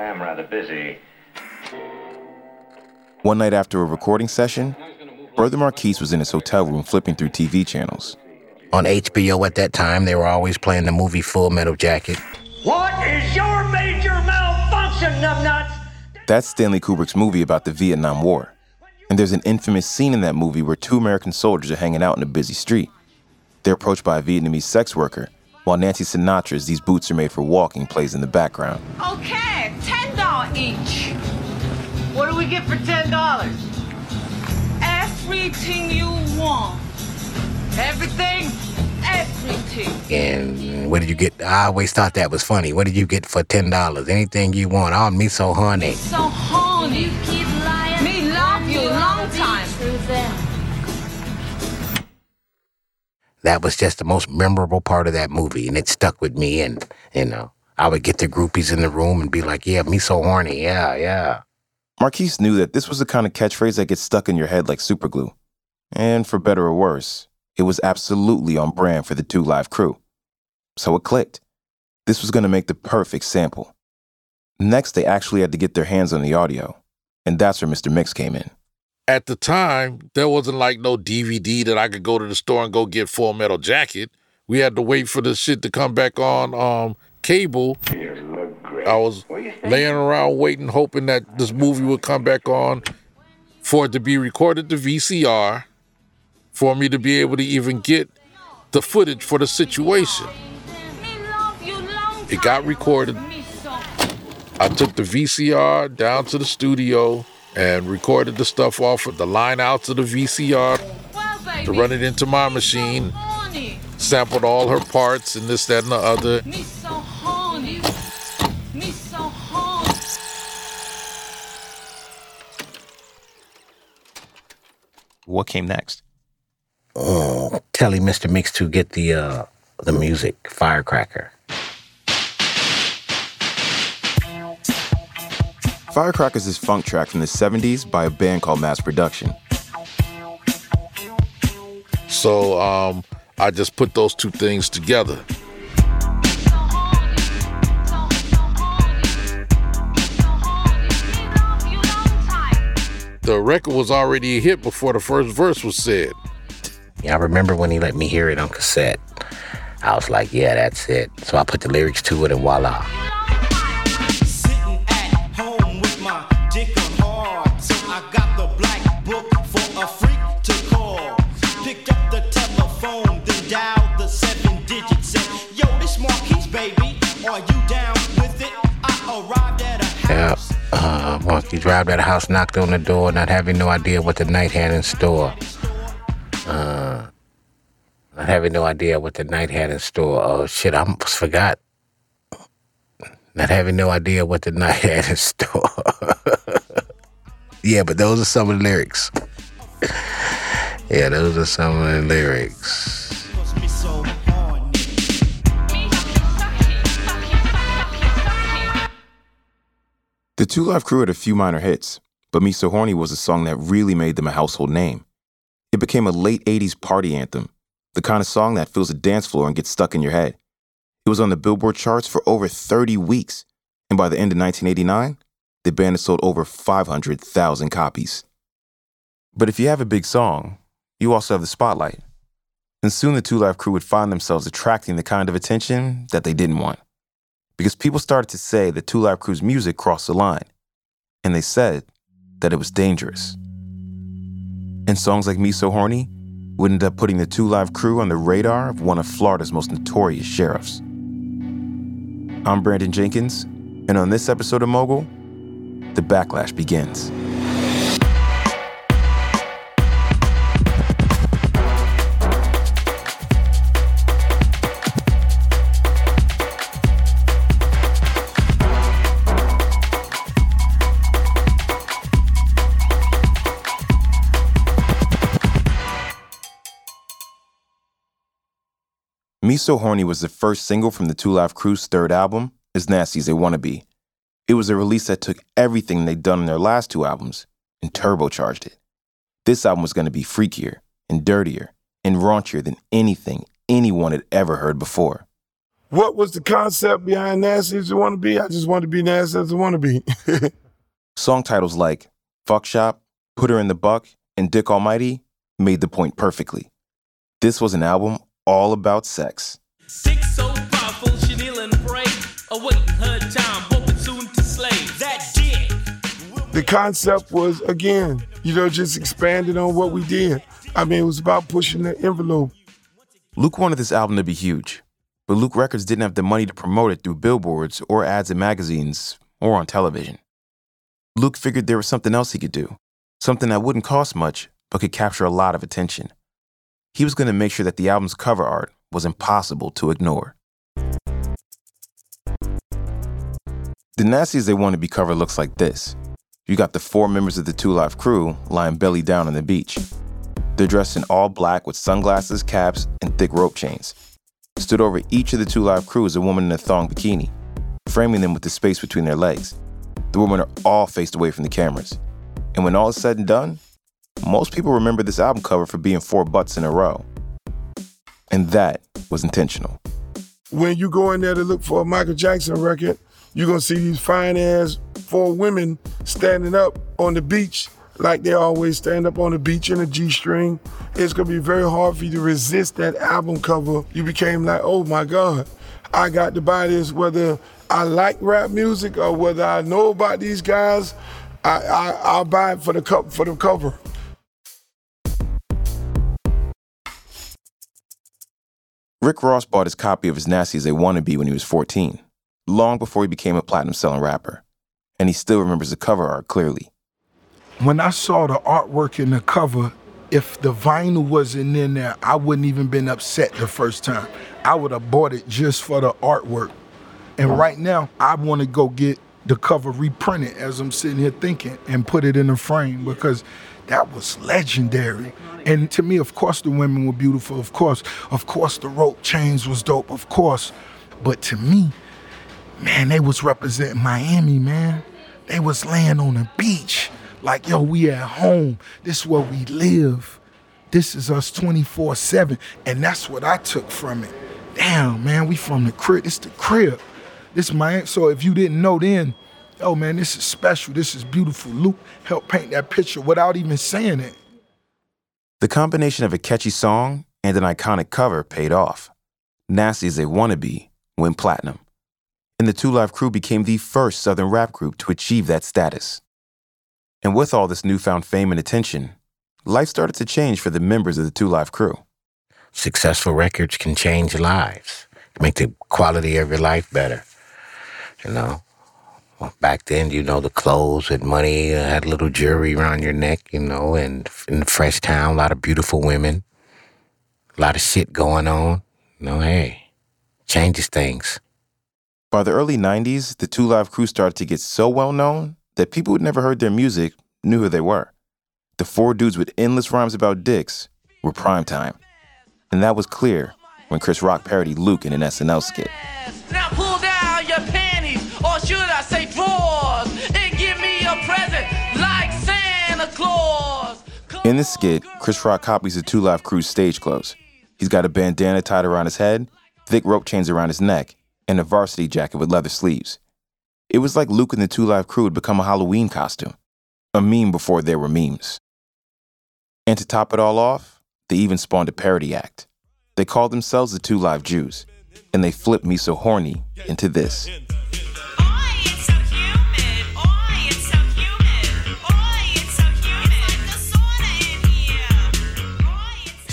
I am rather busy. One night after a recording session, Brother Marquis was in his hotel room flipping through TV channels. On HBO at that time, they were always playing the movie Full Metal Jacket. What is your major malfunction, numbnuts? That's Stanley Kubrick's movie about the Vietnam War. And there's an infamous scene in that movie where two American soldiers are hanging out in a busy street. They're approached by a Vietnamese sex worker, while Nancy Sinatra's These Boots Are Made for Walking plays in the background. Okay, $10 each. What do we get for $10? Everything you want. Everything? Everything. And what did you get? I always thought that was funny. What did you get for ten dollars? Anything you want. Oh, me so horny. So horny. You keep lying. Me love you long time. That was just the most memorable part of that movie, and it stuck with me. And you know, I would get the groupies in the room and be like, "Yeah, me so horny. Yeah, yeah." Marquis knew that this was the kind of catchphrase that gets stuck in your head like superglue. And for better or worse, it was absolutely on brand for the Two Live crew. So it clicked. This was going to make the perfect sample. Next, they actually had to get their hands on the audio, and that's where Mr. Mix came in. At the time, there wasn't like no DVD that I could go to the store and go get Full Metal Jacket. We had to wait for the shit to come back on um, cable. I was laying around waiting, hoping that this movie would come back on for it to be recorded to VCR, for me to be able to even get the footage for the situation. It got recorded. I took the VCR down to the studio and recorded the stuff off of the line out to the VCR to run it into my machine. Sampled all her parts and this, that, and the other. Me so horny. Me so horny. What came next? Oh, telling Mr. Mix to get the uh, the music, Firecracker. Firecrackers is this funk track from the 70s by a band called Mass Production. So um, I just put those two things together. The record was already a hit before the first verse was said. Yeah, I remember when he let me hear it on cassette. I was like, yeah, that's it. So I put the lyrics to it and voila. Sitting at home with my dick on hard. So I got the black book for a freak to call. Picked up the telephone, then dialed the seven digits. Said, Yo, this Marquis, baby. Are you down Marky arrived at house, knocked on the door, not having no idea what the night had in store. Uh, not having no idea what the night had in store. Oh shit, I almost forgot. Not having no idea what the night had in store. yeah, but those are some of the lyrics. yeah, those are some of the lyrics. The Two Live Crew had a few minor hits, but Me So Horny was a song that really made them a household name. It became a late 80s party anthem, the kind of song that fills a dance floor and gets stuck in your head. It was on the Billboard charts for over 30 weeks, and by the end of 1989, the band had sold over 500,000 copies. But if you have a big song, you also have the spotlight. And soon the Two Live Crew would find themselves attracting the kind of attention that they didn't want because people started to say that Two Live Crew's music crossed the line, and they said that it was dangerous. And songs like Me So Horny would end up putting the Two Live Crew on the radar of one of Florida's most notorious sheriffs. I'm Brandon Jenkins, and on this episode of Mogul, the backlash begins. So Horny was the first single from the Two Live Crew's third album, As Nasty as They Wanna Be. It was a release that took everything they'd done in their last two albums and turbocharged it. This album was gonna be freakier and dirtier and raunchier than anything anyone had ever heard before. What was the concept behind Nasty as You Wanna Be? I just wanted to be nasty as I wanna be. Song titles like Fuck Shop, Put Her in the Buck, and Dick Almighty made the point perfectly. This was an album all about sex. Dick so powerful, she kneel and pray, awaiting her time, hoping soon to slay that dick. the concept was, again, you know, just expanding on what we did. I mean, it was about pushing the envelope. Luke wanted this album to be huge, but Luke Records didn't have the money to promote it through billboards or ads in magazines or on television. Luke figured there was something else he could do, something that wouldn't cost much but could capture a lot of attention. He was going to make sure that the album's cover art was impossible to ignore. The Nasty as They Want to Be cover looks like this. You got the four members of the Two Live crew lying belly down on the beach. They're dressed in all black with sunglasses, caps, and thick rope chains. Stood over each of the Two Live crew is a woman in a thong bikini, framing them with the space between their legs. The women are all faced away from the cameras. And when all is said and done, most people remember this album cover for being four butts in a row. And that was intentional. When you go in there to look for a Michael Jackson record, you're gonna see these fine ass four women standing up on the beach like they always stand up on the beach in a G string. It's gonna be very hard for you to resist that album cover. You became like, oh my God, I got to buy this whether I like rap music or whether I know about these guys. I, I I'll buy it for the co- for the cover. Rick Ross bought his copy of As Nasty as They Wanna Be when he was 14, long before he became a platinum selling rapper. And he still remembers the cover art clearly. when I saw the artwork in the cover, if the vinyl wasn't in there, I wouldn't even been upset the first time. I would have bought it just for the artwork. And right now, I want to go get the cover reprinted as I'm sitting here thinking and put it in a frame because that was legendary. And to me, of course, the women were beautiful. Of course, of course, the rope chains was dope. Of course, but to me, man, they was representing Miami, man. They was laying on the beach. Like, yo, we at home. This is where we live. This is us 24-7. And that's what I took from it. Damn, man, we from the crib. It's the crib. This my so if you didn't know then, oh man, this is special. This is beautiful. Luke helped paint that picture without even saying it. The combination of a catchy song and an iconic cover paid off. Nasty as They Wanna Be went platinum. And the Two Live Crew became the first Southern rap group to achieve that status. And with all this newfound fame and attention, life started to change for the members of the Two Live Crew. Successful records can change lives, make the quality of your life better. You know, well, back then, you know, the clothes and money uh, had a little jewelry around your neck, you know, and in Fresh Town, a lot of beautiful women, a lot of shit going on. You know, hey, changes things. By the early 90s, the Two Live Crew started to get so well known that people who'd never heard their music knew who they were. The four dudes with endless rhymes about dicks were prime time. And that was clear when Chris Rock parodied Luke in an SNL skit. In the skit, Chris Rock copies the Two Live Crew's stage clothes. He's got a bandana tied around his head, thick rope chains around his neck, and a varsity jacket with leather sleeves. It was like Luke and the Two Live Crew had become a Halloween costume, a meme before there were memes. And to top it all off, they even spawned a parody act. They called themselves the Two Live Jews, and they flipped Me So Horny into this.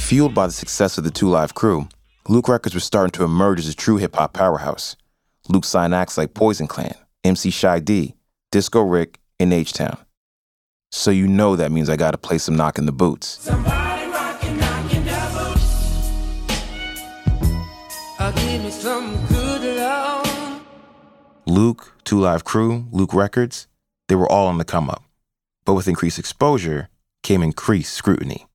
Fueled by the success of the Two Live Crew, Luke Records was starting to emerge as a true hip hop powerhouse. Luke signed acts like Poison Clan, MC Shy D, Disco Rick, and H Town. So you know that means I gotta play some Knock in the Boots. Uh, give me some good love. Luke, Two Live Crew, Luke Records, they were all on the come up. But with increased exposure came increased scrutiny.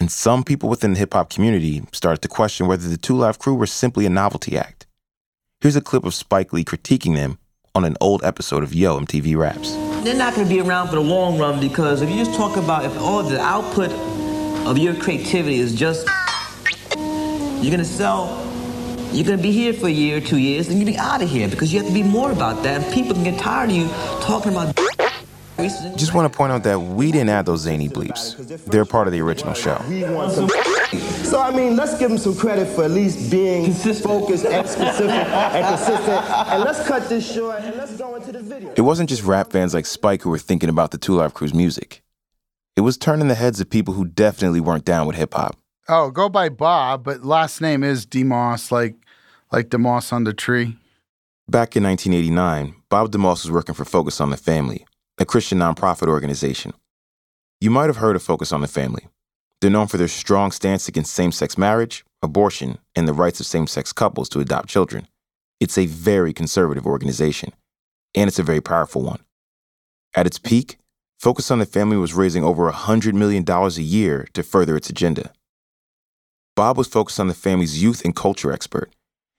And some people within the hip hop community started to question whether the Two Live Crew were simply a novelty act. Here's a clip of Spike Lee critiquing them on an old episode of Yo MTV Raps. They're not going to be around for the long run because if you just talk about if all the output of your creativity is just you're going to sell you're gonna be here for a year two years, and you'll be out of here because you have to be more about that. And people can get tired of you talking about. Just want to point out that we didn't add those zany bleeps. They're part of the original show. We want some. So I mean, let's give him some credit for at least being consistent. focused and specific and consistent. And let's cut this short and let's go into the video. It wasn't just rap fans like Spike who were thinking about the Two Live Crew's music. It was turning the heads of people who definitely weren't down with hip hop. Oh, go by Bob, but last name is DeMoss, like like the moss on the tree. Back in 1989, Bob DeMoss was working for Focus on the Family, a Christian nonprofit organization. You might have heard of Focus on the Family. They're known for their strong stance against same sex marriage, abortion, and the rights of same sex couples to adopt children. It's a very conservative organization, and it's a very powerful one. At its peak, Focus on the Family was raising over $100 million a year to further its agenda. Bob was Focus on the Family's youth and culture expert.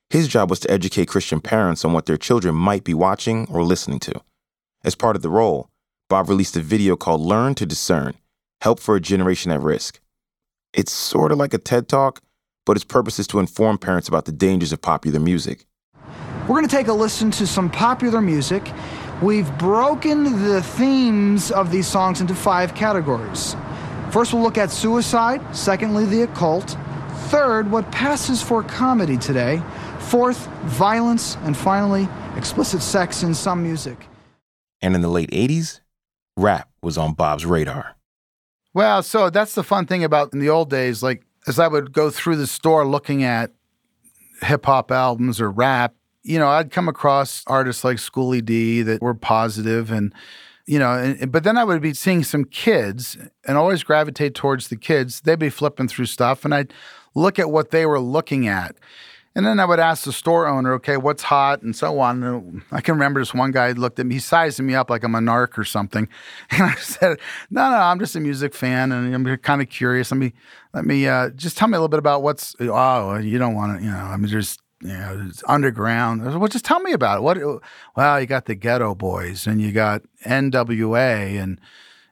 His job was to educate Christian parents on what their children might be watching or listening to. As part of the role, Bob released a video called Learn to Discern Help for a Generation at Risk. It's sort of like a TED Talk, but its purpose is to inform parents about the dangers of popular music. We're going to take a listen to some popular music. We've broken the themes of these songs into five categories. First, we'll look at suicide. Secondly, the occult. Third, what passes for comedy today. Fourth, violence. And finally, explicit sex in some music. And in the late 80s, rap was on Bob's radar. Well, so that's the fun thing about in the old days, like as I would go through the store looking at hip hop albums or rap, you know, I'd come across artists like Schoolly D that were positive and you know, and, but then I would be seeing some kids and always gravitate towards the kids. They'd be flipping through stuff and I'd look at what they were looking at. And then I would ask the store owner, okay, what's hot and so on. And I can remember this one guy looked at me, he sized me up like I'm a narc or something. And I said, no, no, I'm just a music fan and I'm kind of curious. Let me, let me, uh, just tell me a little bit about what's, oh, you don't want to, you know, I mean, there's, you know, it's underground. Said, well, just tell me about it. What, well, you got the Geto Boys and you got NWA and,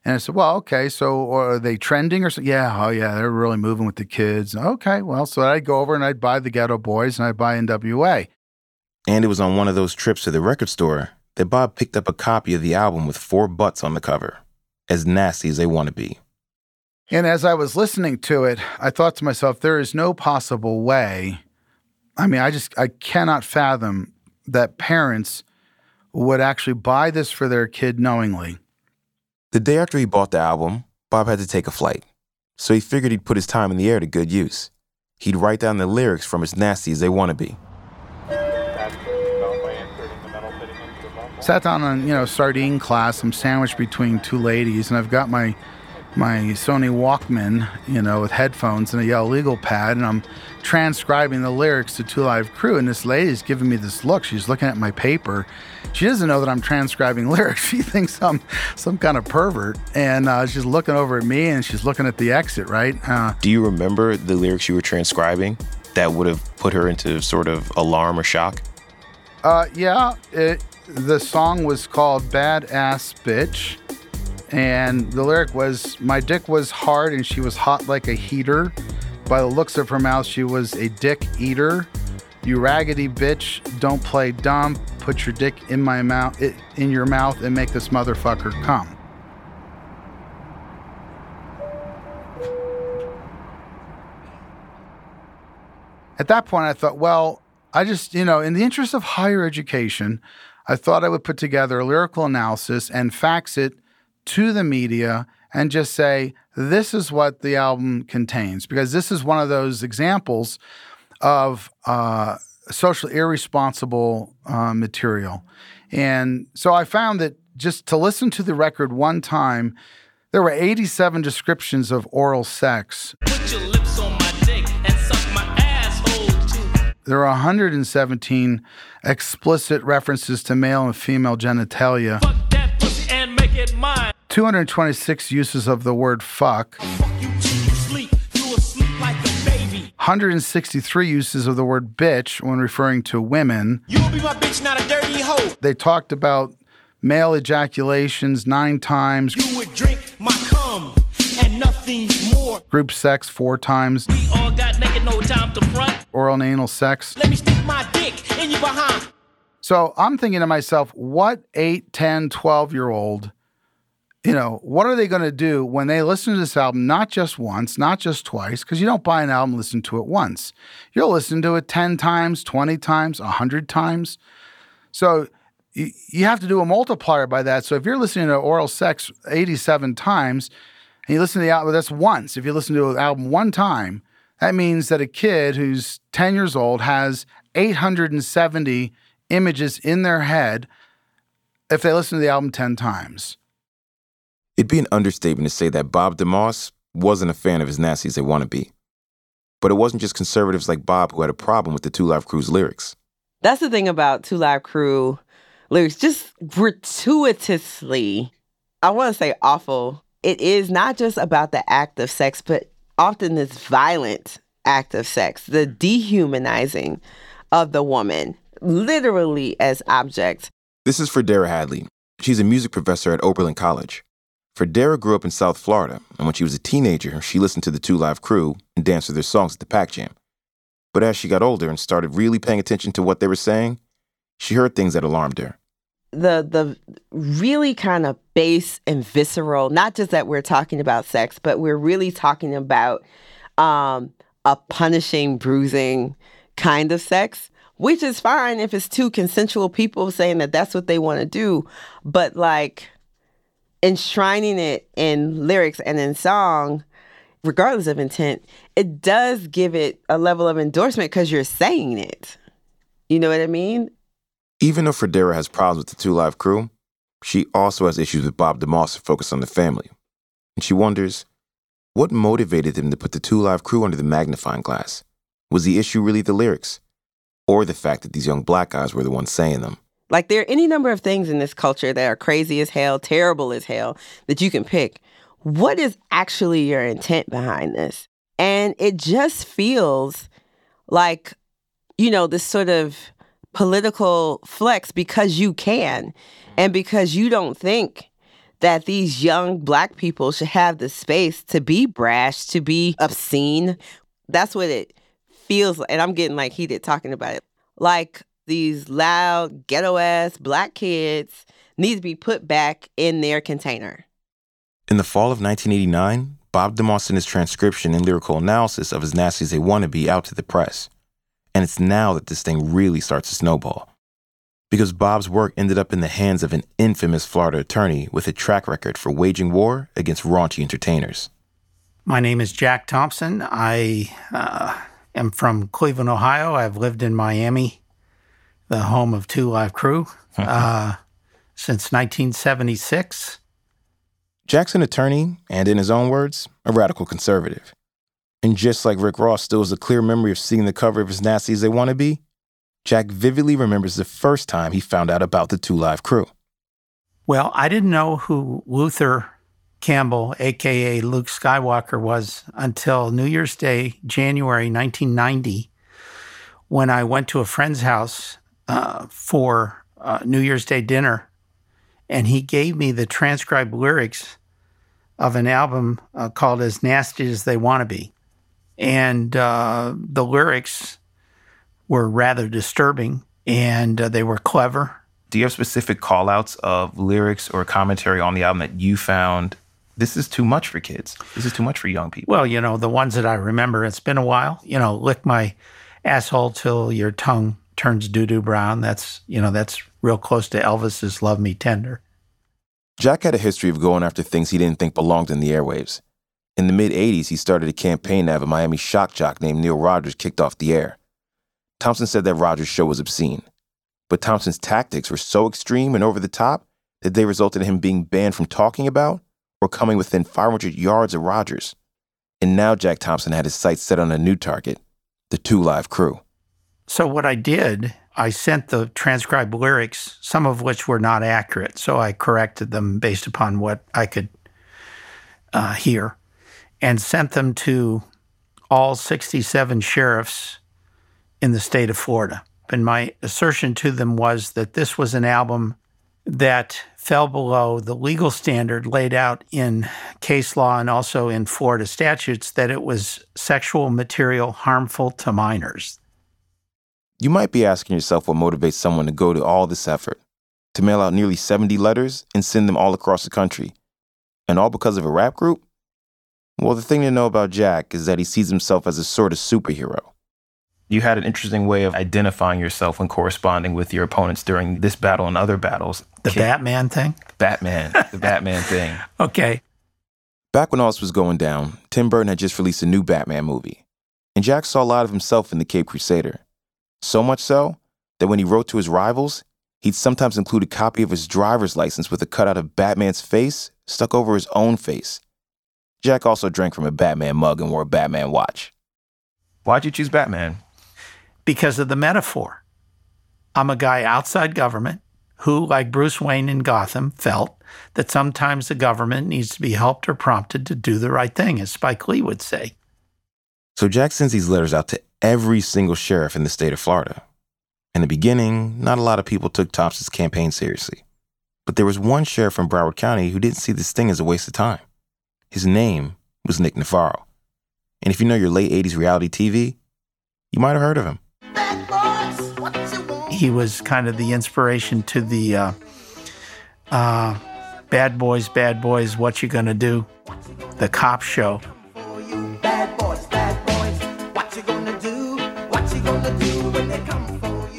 and I said, well, okay, so are they trending or something? Yeah, oh yeah, they're really moving with the kids. Okay, well, so I'd go over and I'd buy the Geto Boys and I'd buy NWA. And it was on one of those trips to the record store that Bob picked up a copy of the album with four butts on the cover, as nasty as they want to be. And as I was listening to it, I thought to myself, there is no possible way. I mean, I just, I cannot fathom that parents would actually buy this for their kid knowingly the day after he bought the album, Bob had to take a flight, so he figured he'd put his time in the air to good use. He'd write down the lyrics from as nasty as they want to be. Sat down on, you know, sardine class. I'm sandwiched between two ladies, and I've got my my Sony Walkman, you know, with headphones and a yellow legal pad, and I'm transcribing the lyrics to Two Live Crew. And this lady's giving me this look. She's looking at my paper. She doesn't know that I'm transcribing lyrics. She thinks I'm some kind of pervert, and uh, she's looking over at me and she's looking at the exit. Right? Uh, Do you remember the lyrics you were transcribing that would have put her into sort of alarm or shock? Uh, yeah. It, the song was called "Badass Bitch." and the lyric was my dick was hard and she was hot like a heater by the looks of her mouth she was a dick eater you raggedy bitch don't play dumb put your dick in my mouth in your mouth and make this motherfucker come at that point i thought well i just you know in the interest of higher education i thought i would put together a lyrical analysis and fax it to the media and just say, this is what the album contains. Because this is one of those examples of uh, socially irresponsible uh, material. And so I found that just to listen to the record one time, there were 87 descriptions of oral sex. There are 117 explicit references to male and female genitalia. 226 uses of the word fuck. 163 uses of the word bitch when referring to women. You'll be my bitch, not a dirty hoe. They talked about male ejaculations nine times. You would drink my cum and nothing more. Group sex four times. We all got naked, no time to front. oral and anal sex. Let me stick my dick in your behind. So I'm thinking to myself, what 8, 10, 12 year old, you know, what are they going to do when they listen to this album, not just once, not just twice, because you don't buy an album, listen to it once. You'll listen to it 10 times, 20 times, 100 times. So you, you have to do a multiplier by that. So if you're listening to oral sex 87 times and you listen to the album, that's once. If you listen to an album one time, that means that a kid who's 10 years old has 870 images in their head if they listen to the album 10 times. It'd be an understatement to say that Bob DeMoss wasn't a fan of as nasty as they want to be. But it wasn't just conservatives like Bob who had a problem with the Two Live Crew's lyrics. That's the thing about Two Live Crew lyrics, just gratuitously, I want to say awful. It is not just about the act of sex, but often this violent act of sex, the dehumanizing of the woman, literally as object. This is Fredara Hadley. She's a music professor at Oberlin College. Fredara grew up in South Florida, and when she was a teenager, she listened to the Two Live Crew and danced to their songs at the Pac Jam. But as she got older and started really paying attention to what they were saying, she heard things that alarmed her. The the really kind of base and visceral, not just that we're talking about sex, but we're really talking about um, a punishing, bruising kind of sex, which is fine if it's two consensual people saying that that's what they want to do. But like enshrining it in lyrics and in song, regardless of intent, it does give it a level of endorsement because you're saying it. You know what I mean? Even though Fredara has problems with the Two Live Crew, she also has issues with Bob DeMoss to focus on the family. And she wonders what motivated them to put the Two Live Crew under the magnifying glass? Was the issue really the lyrics? Or the fact that these young black guys were the ones saying them? Like there are any number of things in this culture that are crazy as hell, terrible as hell, that you can pick. What is actually your intent behind this? And it just feels like, you know, this sort of political flex because you can and because you don't think that these young black people should have the space to be brash, to be obscene. That's what it feels like. And I'm getting like heated talking about it. Like these loud, ghetto ass black kids need to be put back in their container. In the fall of 1989, Bob DeMoss sent his transcription and lyrical analysis of As Nasty as They Wanna Be out to the press. And it's now that this thing really starts to snowball. Because Bob's work ended up in the hands of an infamous Florida attorney with a track record for waging war against raunchy entertainers. My name is Jack Thompson. I uh, am from Cleveland, Ohio. I've lived in Miami, the home of Two Live Crew, uh, since 1976. Jack's an attorney, and in his own words, a radical conservative. And just like Rick Ross still has a clear memory of seeing the cover of As Nasty as They Want to Be, Jack vividly remembers the first time he found out about the Two Live Crew. Well, I didn't know who Luther Campbell, aka Luke Skywalker, was until New Year's Day, January 1990, when I went to a friend's house uh, for uh, New Year's Day dinner, and he gave me the transcribed lyrics of an album uh, called As Nasty as They Want to Be. And uh, the lyrics were rather disturbing and uh, they were clever. Do you have specific call outs of lyrics or commentary on the album that you found this is too much for kids? This is too much for young people? Well, you know, the ones that I remember, it's been a while. You know, lick my asshole till your tongue turns doo doo brown. That's, you know, that's real close to Elvis's Love Me Tender. Jack had a history of going after things he didn't think belonged in the airwaves. In the mid 80s, he started a campaign to have a Miami shock jock named Neil Rogers kicked off the air. Thompson said that Rogers' show was obscene. But Thompson's tactics were so extreme and over the top that they resulted in him being banned from talking about or coming within 500 yards of Rogers. And now Jack Thompson had his sights set on a new target the Two Live Crew. So, what I did, I sent the transcribed lyrics, some of which were not accurate. So, I corrected them based upon what I could uh, hear and sent them to all 67 sheriffs in the state of Florida. And my assertion to them was that this was an album that fell below the legal standard laid out in case law and also in Florida statutes that it was sexual material harmful to minors. You might be asking yourself what motivates someone to go to all this effort, to mail out nearly 70 letters and send them all across the country, and all because of a rap group? Well, the thing to know about Jack is that he sees himself as a sort of superhero. You had an interesting way of identifying yourself when corresponding with your opponents during this battle and other battles. The Batman thing? Batman. The Batman thing. Okay. Back when all this was going down, Tim Burton had just released a new Batman movie, and Jack saw a lot of himself in the Cape Crusader. So much so that when he wrote to his rivals, he'd sometimes include a copy of his driver's license with a cutout of Batman's face stuck over his own face. Jack also drank from a Batman mug and wore a Batman watch. Why'd you choose Batman? Because of the metaphor. I'm a guy outside government who, like Bruce Wayne in Gotham, felt that sometimes the government needs to be helped or prompted to do the right thing, as Spike Lee would say. So Jack sends these letters out to every single sheriff in the state of Florida. In the beginning, not a lot of people took Thompson's campaign seriously. But there was one sheriff from Broward County who didn't see this thing as a waste of time. His name was Nick Navarro. And if you know your late 80s reality TV, you might have heard of him. He was kind of the inspiration to the uh, uh, Bad Boys, Bad Boys, What You Gonna Do? The cop show.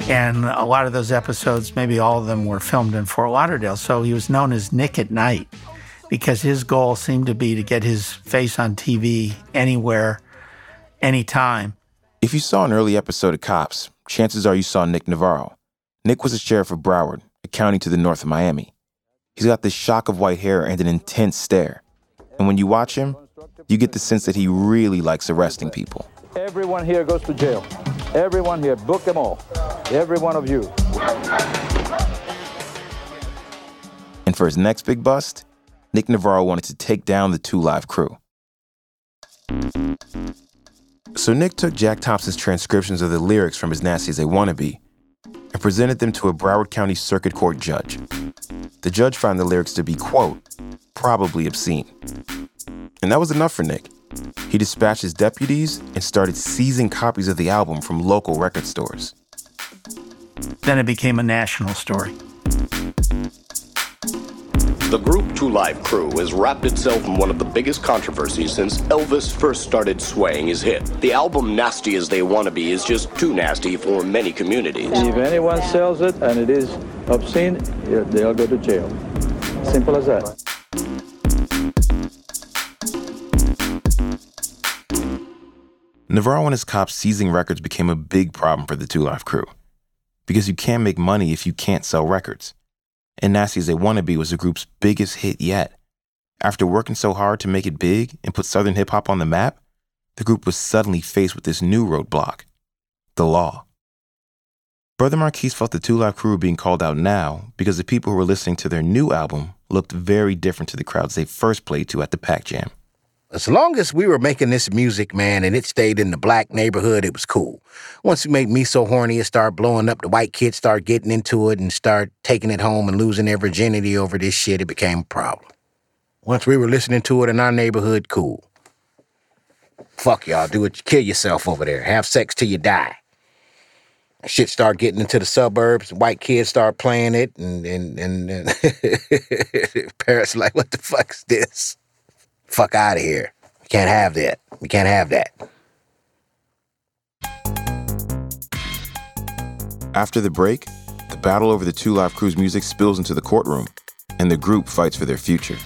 And a lot of those episodes, maybe all of them, were filmed in Fort Lauderdale. So he was known as Nick at Night because his goal seemed to be to get his face on TV anywhere, anytime. If you saw an early episode of Cops, chances are you saw Nick Navarro. Nick was the sheriff of Broward, a county to the north of Miami. He's got this shock of white hair and an intense stare. And when you watch him, you get the sense that he really likes arresting people. Everyone here goes to jail. Everyone here, book them all. Every one of you. And for his next big bust, Nick Navarro wanted to take down the Two Live crew. So Nick took Jack Thompson's transcriptions of the lyrics from his Nasty as They Wanna Be and presented them to a Broward County Circuit Court judge. The judge found the lyrics to be, quote, probably obscene. And that was enough for Nick. He dispatched his deputies and started seizing copies of the album from local record stores. Then it became a national story. The group Two Live Crew has wrapped itself in one of the biggest controversies since Elvis first started swaying his hit. The album Nasty as They Wanna Be is just too nasty for many communities. If anyone sells it and it is obscene, they'll go to jail. Simple as that. Navarro and his cops seizing records became a big problem for the Two Live crew. Because you can't make money if you can't sell records. And Nasty as They Wanna Be was the group's biggest hit yet. After working so hard to make it big and put Southern hip hop on the map, the group was suddenly faced with this new roadblock the law. Brother Marquis felt the Two Live crew were being called out now because the people who were listening to their new album looked very different to the crowds they first played to at the Pac Jam. As long as we were making this music, man, and it stayed in the black neighborhood, it was cool. Once it made me so horny, it started blowing up. The white kids start getting into it and start taking it home and losing their virginity over this shit. It became a problem. Once we were listening to it in our neighborhood, cool. Fuck y'all, do it. Kill yourself over there. Have sex till you die. Shit start getting into the suburbs. White kids start playing it, and and and, and parents are like, "What the fuck's this?" Fuck out of here. We can't have that. We can't have that. After the break, the battle over the Two Live Crew's music spills into the courtroom, and the group fights for their future.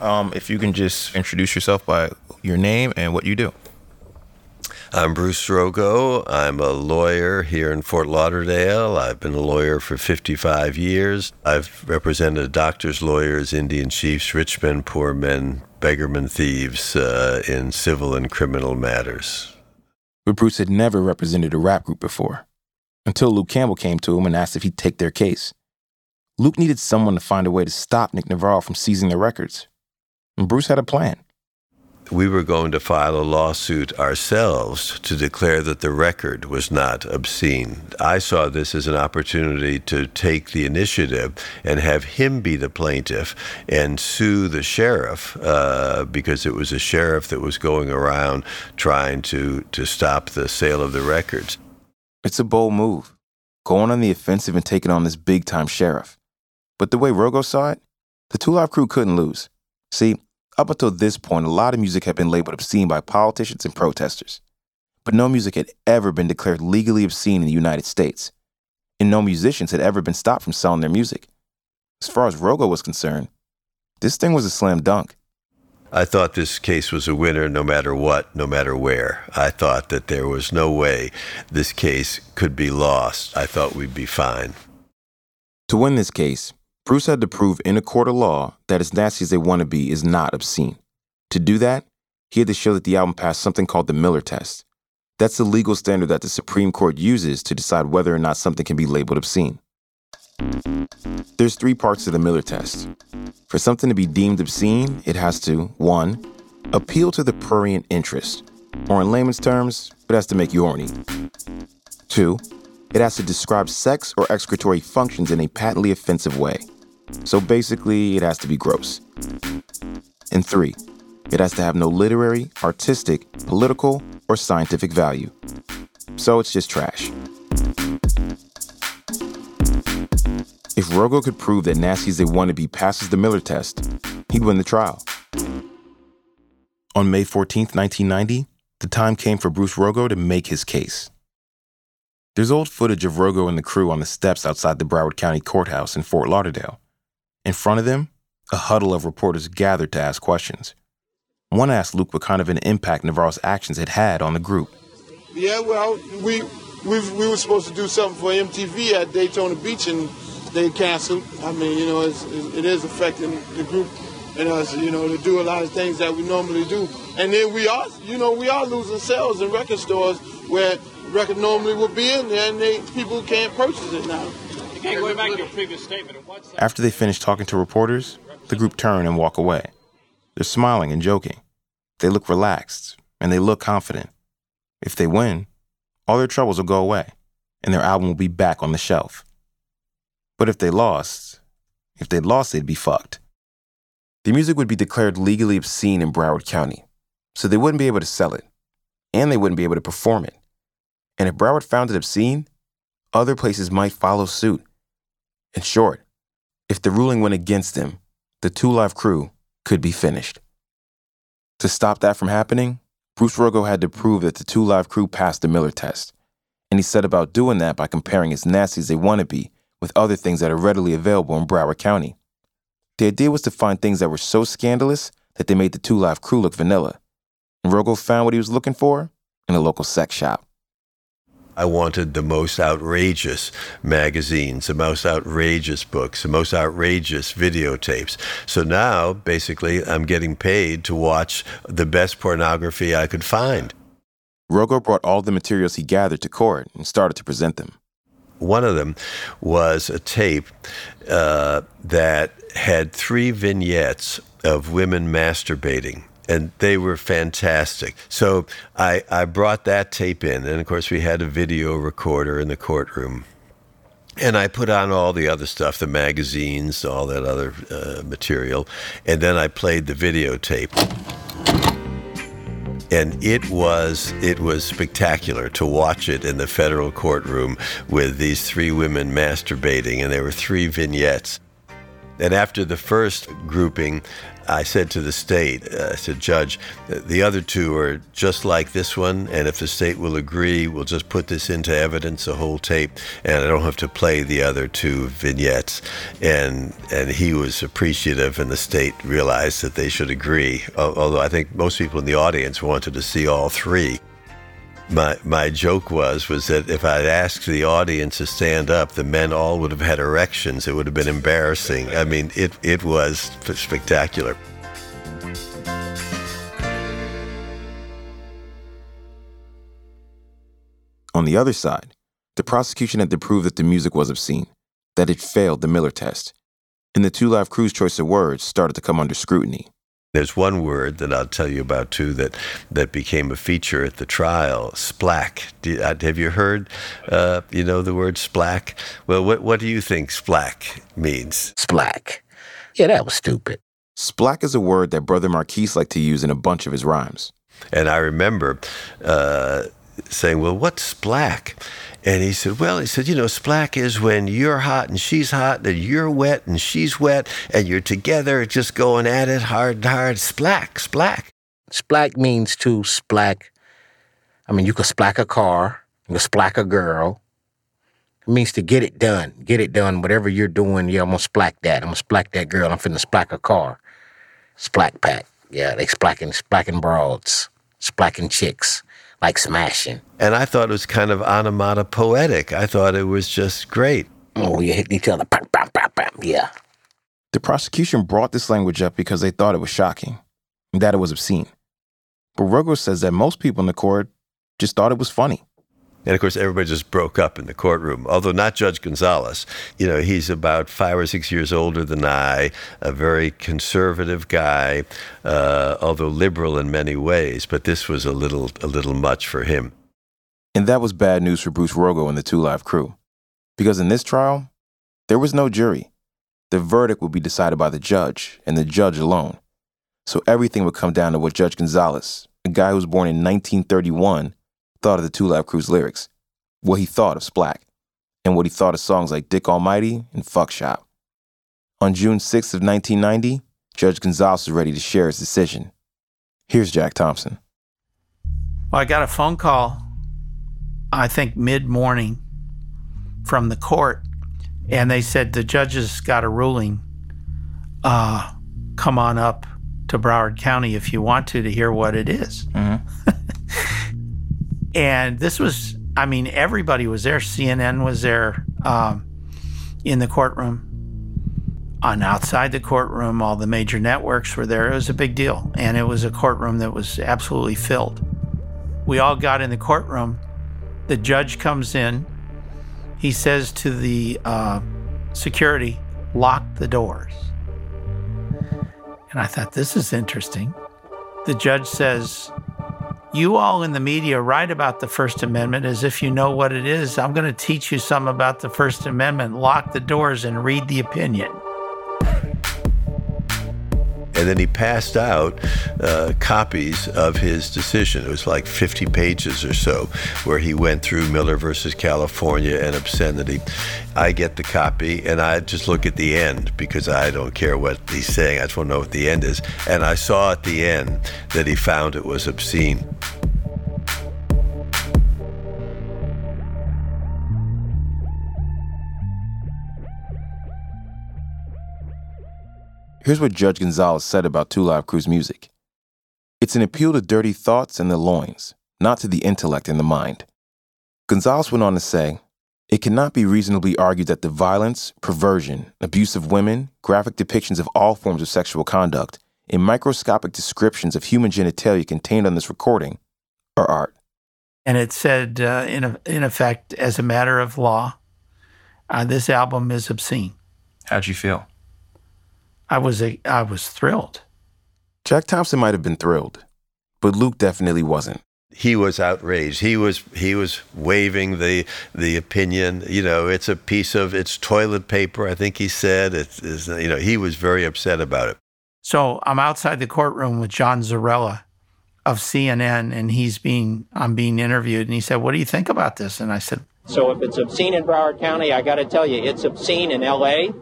Um, if you can just introduce yourself by your name and what you do. I'm Bruce Rogow. I'm a lawyer here in Fort Lauderdale. I've been a lawyer for 55 years. I've represented doctors, lawyers, Indian chiefs, rich men, poor men, beggarmen, thieves uh, in civil and criminal matters. But Bruce had never represented a rap group before, until Luke Campbell came to him and asked if he'd take their case. Luke needed someone to find a way to stop Nick Navarro from seizing their records. And Bruce had a plan. We were going to file a lawsuit ourselves to declare that the record was not obscene. I saw this as an opportunity to take the initiative and have him be the plaintiff and sue the sheriff uh, because it was a sheriff that was going around trying to, to stop the sale of the records. It's a bold move, going on the offensive and taking on this big time sheriff. But the way Rogow saw it, the Two crew couldn't lose. See, up until this point, a lot of music had been labeled obscene by politicians and protesters. But no music had ever been declared legally obscene in the United States. And no musicians had ever been stopped from selling their music. As far as Rogow was concerned, this thing was a slam dunk. I thought this case was a winner no matter what, no matter where. I thought that there was no way this case could be lost. I thought we'd be fine. To win this case, Bruce had to prove in a court of law that As Nasty as They Want to Be is not obscene. To do that, he had to show that the album passed something called the Miller test. That's the legal standard that the Supreme Court uses to decide whether or not something can be labeled obscene. There's three parts to the Miller test. For something to be deemed obscene, it has to 1. appeal to the prurient interest, or in layman's terms, it has to make you horny. 2. It has to describe sex or excretory functions in a patently offensive way. So basically, it has to be gross. And 3. It has to have no literary, artistic, political, or scientific value. So it's just trash. If Rogow could prove that Nasty's They Want to Be passes the Miller test, he'd win the trial. On May 14, 1990, the time came for Bruce Rogow to make his case. There's old footage of Rogow and the crew on the steps outside the Broward County Courthouse in Fort Lauderdale. In front of them, a huddle of reporters gathered to ask questions. One asked Luke what kind of an impact Navarro's actions had had on the group. Yeah, well, we we we were supposed to do something for MTV at Daytona Beach, and they canceled. I mean, you know, it's, it is affecting the group and us, you know, to do a lot of things that we normally do. And then we are, you know, we are losing sales in record stores where record normally would be in there, and they people can't purchase it now. After they finish talking to reporters, the group turn and walk away. They're smiling and joking. They look relaxed, and they look confident. If they win, all their troubles will go away, and their album will be back on the shelf. But if they lost, if they'd lost, they'd be fucked. The music would be declared legally obscene in Broward County, so they wouldn't be able to sell it, and they wouldn't be able to perform it. And if Broward found it obscene, other places might follow suit. In short, if the ruling went against them, the Two Live crew could be finished. To stop that from happening, Bruce Rogow had to prove that the Two Live crew passed the Miller test. And he set about doing that by comparing as nasty as they want to be with other things that are readily available in Broward County. The idea was to find things that were so scandalous that they made the Two Live crew look vanilla. And Rogow found what he was looking for in a local sex shop. I wanted the most outrageous magazines, the most outrageous books, the most outrageous videotapes. So now, basically, I'm getting paid to watch the best pornography I could find. Rogow brought all the materials he gathered to court and started to present them. One of them was a tape uh, that had three vignettes of women masturbating and they were fantastic. So I, I brought that tape in, and of course, we had a video recorder in the courtroom. And I put on all the other stuff, the magazines, all that other uh, material, and then I played the videotape. And it was it was spectacular to watch it in the federal courtroom with these three women masturbating, and there were three vignettes. And after the first grouping, I said to the state, uh, I said, Judge, the other two are just like this one, and if the state will agree, we'll just put this into evidence, a whole tape, and I don't have to play the other two vignettes. And and he was appreciative, and the state realized that they should agree. Although I think most people in the audience wanted to see all three my my joke was was that if I'd asked the audience to stand up, the men all would have had erections. It would have been embarrassing. I mean, it it was spectacular. On the other side, the prosecution had to prove that the music was obscene, that it failed the Miller test, and the Two Live Crew's choice of words started to come under scrutiny. There's one word that I'll tell you about too that, that became a feature at the trial, splack. Do uh, have you heard, uh, you know, the word splack? Well, what, what do you think splack means? Splack. Yeah, that was stupid. Splack is a word that Brother Marquis liked to use in a bunch of his rhymes. And I remember uh, saying, Well, what's splack? And he said, Well, he said, you know, splack is when you're hot and she's hot, and you're wet and she's wet, and you're together just going at it hard and hard. Splack, splack. Splack means to splack. I mean, you could splack a car, you could splack a girl. It means to get it done. Get it done. Whatever you're doing, yeah, I'm gonna splack that. I'm gonna splack that girl. I'm finna splack a car. Splack pack. Yeah, they splacking, splacking broads, splacking chicks, like smashing. And I thought it was kind of onomatopoetic. I thought it was just great. Oh, you hit each other. Bam, bam, bam, bam. Yeah. The prosecution brought this language up because they thought it was shocking and that it was obscene. But Ruggles says that most people in the court just thought it was funny. And of course, everybody just broke up in the courtroom, although not Judge Gonzalez. You know, he's about five or six years older than I, a very conservative guy, uh, although liberal in many ways, but this was a little, a little much for him. And that was bad news for Bruce Rogow and the Two Live crew. Because in this trial, there was no jury. The verdict would be decided by the judge, and the judge alone. So everything would come down to what Judge Gonzalez, a guy who was born in 1931, thought of the Two Live Crew's lyrics, what he thought of Splack, and what he thought of songs like Dick Almighty and Fuck Shop. On June 6th of 1990, Judge Gonzalez was ready to share his decision. Here's Jack Thompson. Well, I got a phone call, I think mid morning, from the court, and they said the judges got a ruling. Uh, come on up to Broward County if you want to to hear what it is. And this was, I mean, everybody was there. CNN was there um, in the courtroom. On outside the courtroom, all the major networks were there. It was a big deal. And it was a courtroom that was absolutely filled. We all got in the courtroom. The judge comes in. He says to the uh, security, lock the doors. And I thought, this is interesting. The judge says, You all in the media write about the First Amendment as if you know what it is. I'm going to teach you some about the First Amendment. Lock the doors and read the opinion. And then he passed out uh, copies of his decision. It was like 50 pages or so, where he went through Miller versus California and obscenity. I get the copy and I just look at the end because I don't care what he's saying. I just want to know what the end is. And I saw at the end that he found it was obscene. Here's what Judge Gonzalez said about Two Live Crew's music It's an appeal to dirty thoughts and the loins, not to the intellect and the mind. Gonzalez went on to say, it cannot be reasonably argued that the violence, perversion, abuse of women, graphic depictions of all forms of sexual conduct, and microscopic descriptions of human genitalia contained on this recording are art. And it said, uh, in, in effect, as a matter of law, uh, this album is obscene. How'd you feel? I was a, I was thrilled. Jack Thompson might have been thrilled, but Luke definitely wasn't. He was outraged. He was he was waving the the opinion. You know, it's a piece of it's toilet paper. I think he said it's, it's you know he was very upset about it. So I'm outside the courtroom with John Zarrella of CNN, and he's being I'm being interviewed, and he said, "What do you think about this?" And I said, So if it's obscene in Broward County, I got to tell you, it's obscene in L.A.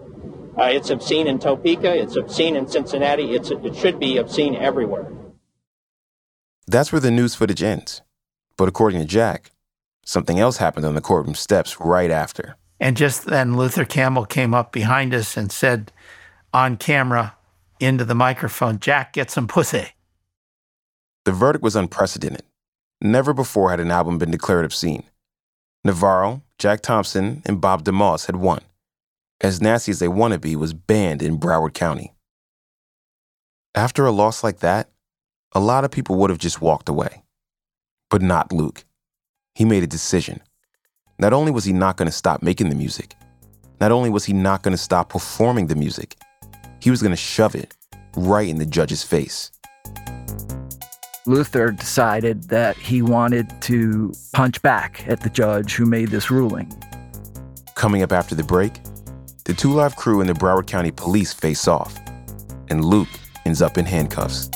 Uh, it's obscene in Topeka. It's obscene in Cincinnati. It's it should be obscene everywhere. That's where the news footage ends. But according to Jack, something else happened on the courtroom steps right after. And just then, Luther Campbell came up behind us and said on camera into the microphone, Jack, get some pussy. The verdict was unprecedented. Never before had an album been declared obscene. Navarro, Jack Thompson, and Bob DeMoss had won. As Nasty as They Wanna Be was banned in Broward County. After a loss like that, a lot of people would have just walked away. But not Luke. He made a decision. Not only was he not going to stop making the music, not only was he not going to stop performing the music, he was going to shove it right in the judge's face. Luther decided that he wanted to punch back at the judge who made this ruling. Coming up after the break, the Two Live crew and the Broward County Police face off, and Luke ends up in handcuffs.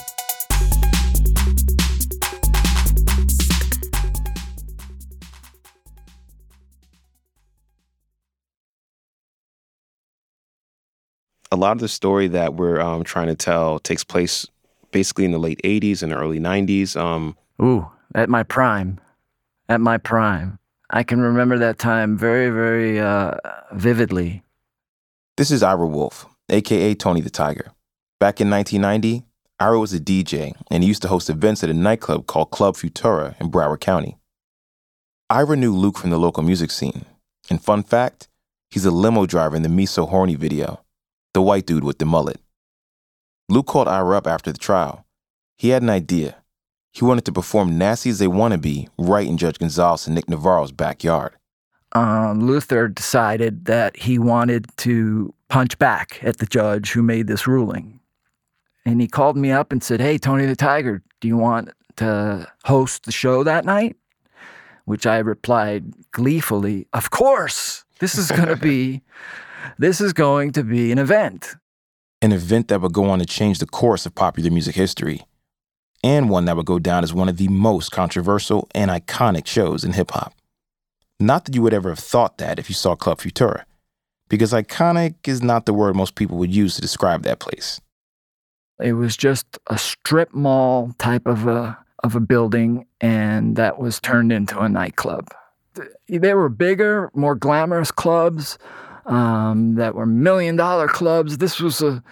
A lot of the story that we're um, trying to tell takes place basically in the late 80s and early 90s. Um, Ooh, at my prime. At my prime. I can remember that time very, very uh, vividly. This is Ira Wolf, aka Tony the Tiger. Back in 1990, Ira was a DJ and he used to host events at a nightclub called Club Futura in Broward County. Ira knew Luke from the local music scene. And fun fact, he's a limo driver in the Me So Horny video, the white dude with the mullet. Luke called Ira up after the trial. He had an idea. He wanted to perform Nasty as They Wanna Be right in Judge Gonzalez and Nick Navarro's backyard. Um, Luther decided that he wanted to punch back at the judge who made this ruling. And he called me up and said, Hey, Tony the Tiger, do you want to host the show that night? Which I replied gleefully, Of course. This is going to be this is going to be an event. An event that would go on to change the course of popular music history, and one that would go down as one of the most controversial and iconic shows in hip hop. Not that you would ever have thought that if you saw Club Futura, because iconic is not the word most people would use to describe that place. It was just a strip mall type of a of a building, and that was turned into a nightclub. There were bigger, more glamorous clubs um, that were million dollar clubs. This was a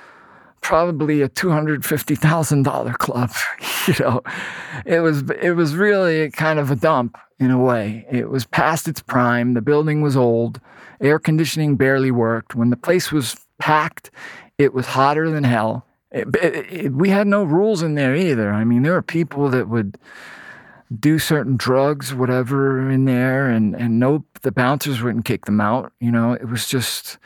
probably a two hundred fifty thousand dollar club. you know, it was it was really kind of a dump in a way. It was past its prime. The building was old. Air conditioning barely worked. When the place was packed, it was hotter than hell. It, it, it, we had no rules in there either. I mean, there were people that would do certain drugs, whatever, in there, and and no, the bouncers wouldn't kick them out. You know, it was just,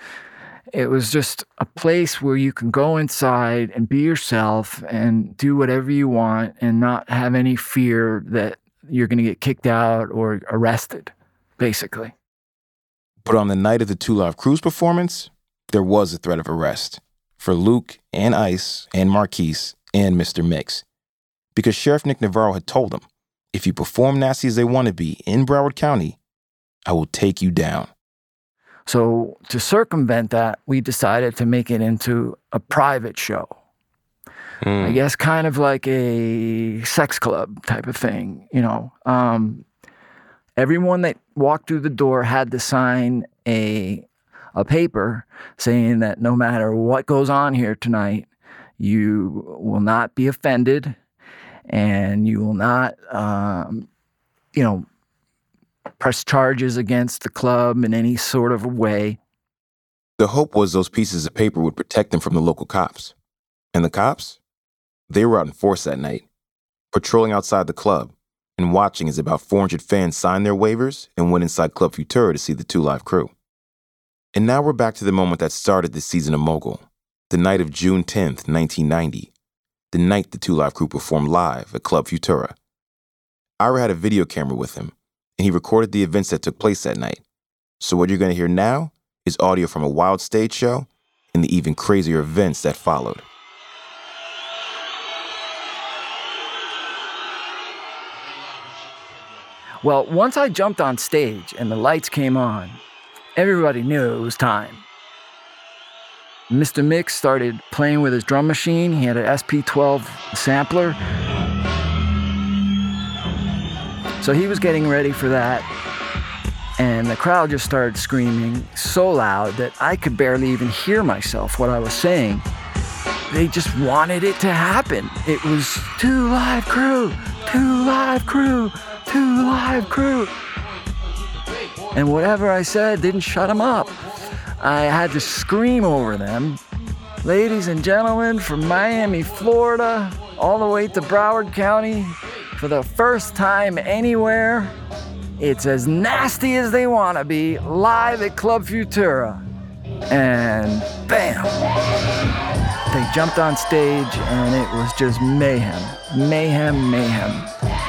it was just a place where you can go inside and be yourself and do whatever you want and not have any fear that you're going to get kicked out or arrested, basically. But on the night of the Two Live Crew's performance, there was a threat of arrest for Luke and Ice and Marquis and Mr. Mixx. Because Sheriff Nick Navarro had told them, if you perform nasty as they want to be in Broward County, I will take you down. So, to circumvent that, we decided to make it into a private show. I guess kind of like a sex club type of thing, you know. Um, everyone that walked through the door had to sign a a paper saying that no matter what goes on here tonight, you will not be offended, and you will not, um, you know, press charges against the club in any sort of way. The hope was those pieces of paper would protect them from the local cops. And the cops? They were out in force that night, patrolling outside the club and watching as about 400 fans signed their waivers and went inside Club Futura to see the Two Live crew. And now we're back to the moment that started this season of Mogul, the night of June 10th, 1990, the night the Two Live crew performed live at Club Futura. Ira had a video camera with him, and he recorded the events that took place that night. So what you're going to hear now is audio from a wild stage show and the even crazier events that followed. Well, once I jumped on stage and the lights came on, everybody knew it was time. Mr. Mixx started playing with his drum machine. He had an SP12 sampler. So he was getting ready for that. And the crowd just started screaming so loud that I could barely even hear myself what I was saying. They just wanted it to happen. It was two live crew, two live crew, two live crew. And whatever I said didn't shut them up. I had to scream over them. Ladies and gentlemen, from Miami, Florida, all the way to Broward County, for the first time anywhere, it's as nasty as they want to be, live at Club Futura. And bam! They jumped on stage and it was just mayhem. Mayhem, mayhem.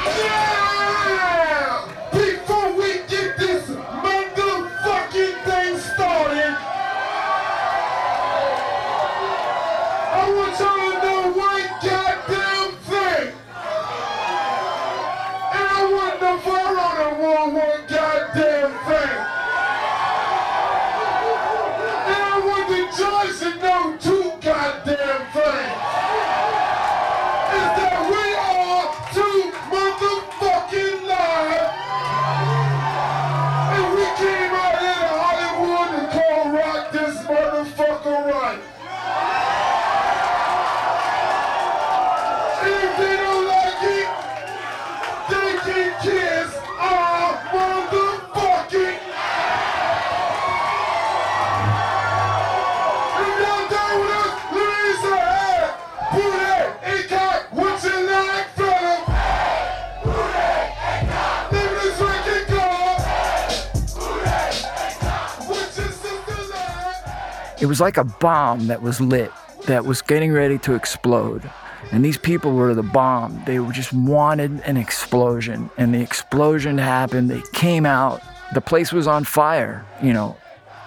It was like a bomb that was lit, that was getting ready to explode. And these people were the bomb. They just wanted an explosion. And the explosion happened. They came out. The place was on fire, you know,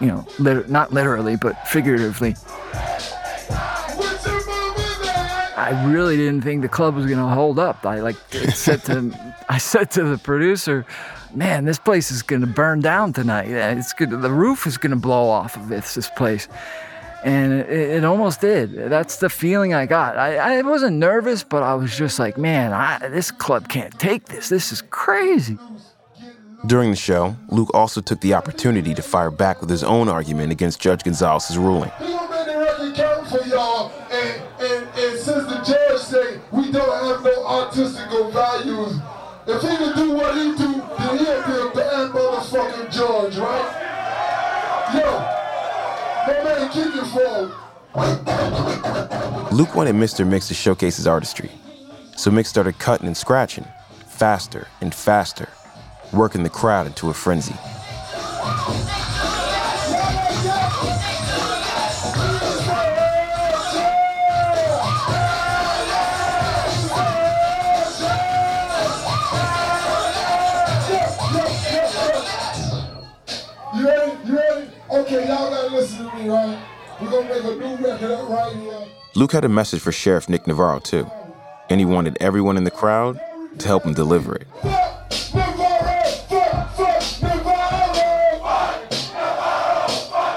you know, lit- not literally, but figuratively. I really didn't think the club was gonna hold up. I like said to I said to the producer, "Man, this place is gonna burn down tonight. It's gonna, the roof is gonna blow off of this this place." And it, it almost did. That's the feeling I got. I, I wasn't nervous, but I was just like, "Man, I, this club can't take this. This is crazy." During the show, Luke also took the opportunity to fire back with his own argument against Judge Gonzalez's ruling. Luke wanted Mr. Mixx to showcase his artistry, so Mixx started cutting and scratching, faster and faster, working the crowd into a frenzy. Luke had a message for Sheriff Nick Navarro, too, and he wanted everyone in the crowd to help him deliver it.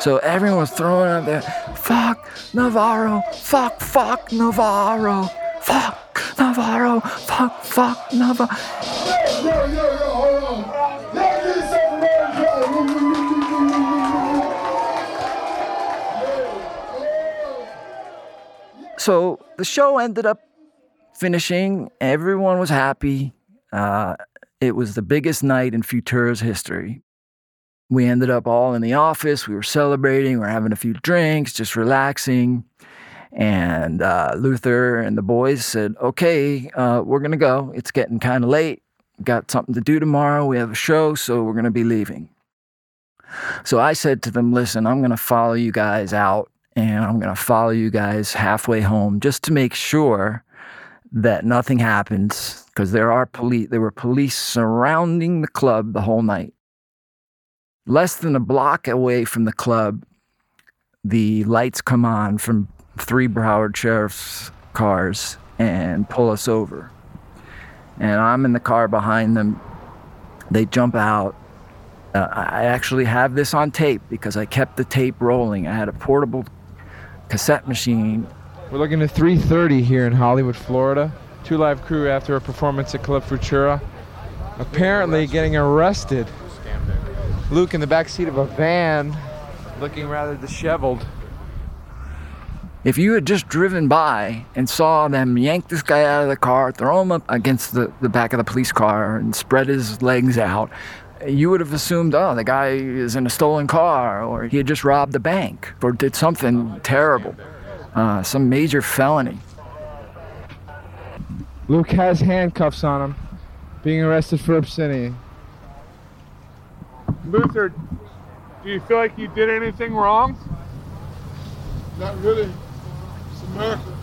So everyone was throwing out there, fuck Navarro, fuck, fuck Navarro, fuck Navarro, fuck, fuck Navarro. Yo, yo, yo, hold on. So the show ended up finishing. Everyone was happy. Uh, it was the biggest night in Futura's history. We ended up all in the office. We were celebrating. We were having a few drinks, just relaxing. And uh, Luther and the boys said, "Okay, uh, we're gonna go. It's getting kind of late. Got something to do tomorrow. We have a show, so we're gonna be leaving." So I said to them, "Listen, I'm gonna follow you guys out, and I'm gonna follow you guys halfway home, just to make sure that nothing happens, because there are police. There were police surrounding the club the whole night. Less than a block away from the club, the lights come on from three Broward sheriff's cars and pull us over. And I'm in the car behind them. They jump out. Uh, I actually have this on tape because I kept the tape rolling. I had a portable cassette machine. We're looking at 3:30 here in Hollywood, Florida. Two live crew after a performance at Club Futura, apparently getting arrested. Luke in the back seat of a van, looking rather disheveled. If you had just driven by and saw them yank this guy out of the car, throw him up against the, the back of the police car, and spread his legs out, you would have assumed, oh, the guy is in a stolen car, or he had just robbed a bank, or did something terrible, uh, some major felony. Luke has handcuffs on him, being arrested for obscenity. Luther, do you feel like you did anything wrong? Not really. It's America.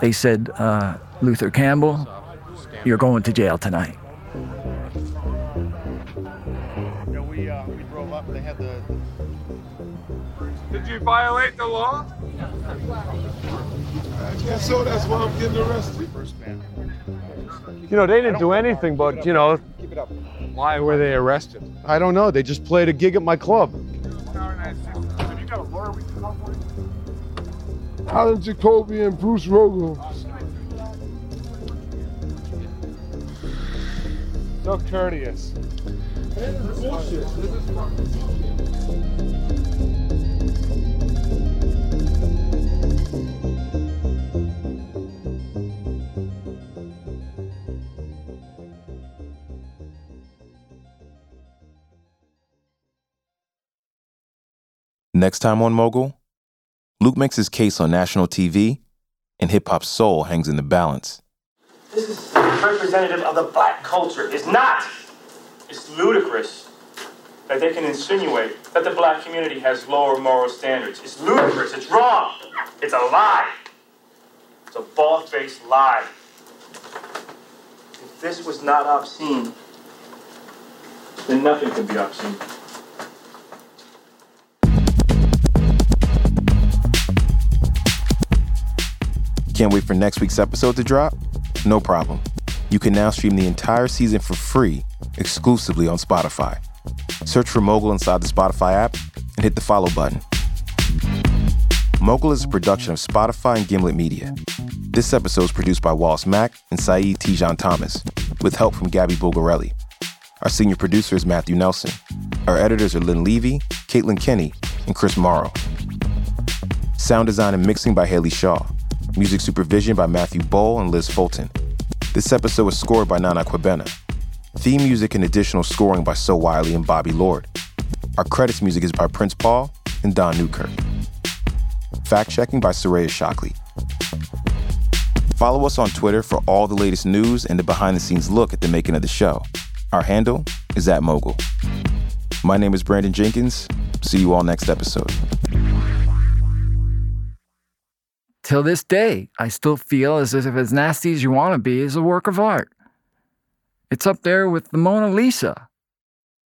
They said, uh, Luther Campbell, you're going to jail tonight. Had the. Did you violate the law? I guess so. That's why I'm getting arrested. You know, they didn't do anything, but, you know, why were they arrested? I don't know. They just played a gig at my club. Allen Jacobi and Bruce Rogow. So courteous. Next time on Mogul, Luke makes his case on national TV, and hip hop's soul hangs in the balance. This is representative of the black culture. It's not. It's ludicrous that they can insinuate that the black community has lower moral standards. It's ludicrous. It's wrong. It's a lie. It's a bald-faced lie. If this was not obscene, then nothing could be obscene. Can't wait for next week's episode to drop? No problem. You can now stream the entire season for free exclusively on Spotify. Search for Mogul inside the Spotify app and hit the follow button. Mogul is a production of Spotify and Gimlet Media. This episode is produced by Wallace Mack and Saidu Tejan-Thomas, with help from Gabby Bulgarelli. Our senior producer is Matthew Nelson. Our editors are Lynn Levy, Caitlin Kenney, and Chris Morrow. Sound design and mixing by Haley Shaw. Music supervision by Matthew Boll and Liz Fulton. This episode was scored by Nana Kwabena. Theme music and additional scoring by So Wylie and Bobby Lord. Our credits music is by Prince Paul and Don Newkirk. Fact checking by Soraya Shockley. Follow us on Twitter for all the latest news and the behind the scenes look at the making of the show. Our handle is at Mogul. My name is Brandon Jenkins. See you all next episode. Till this day, I still feel as if As Nasty as You Want to Be is a work of art. It's up there with the Mona Lisa.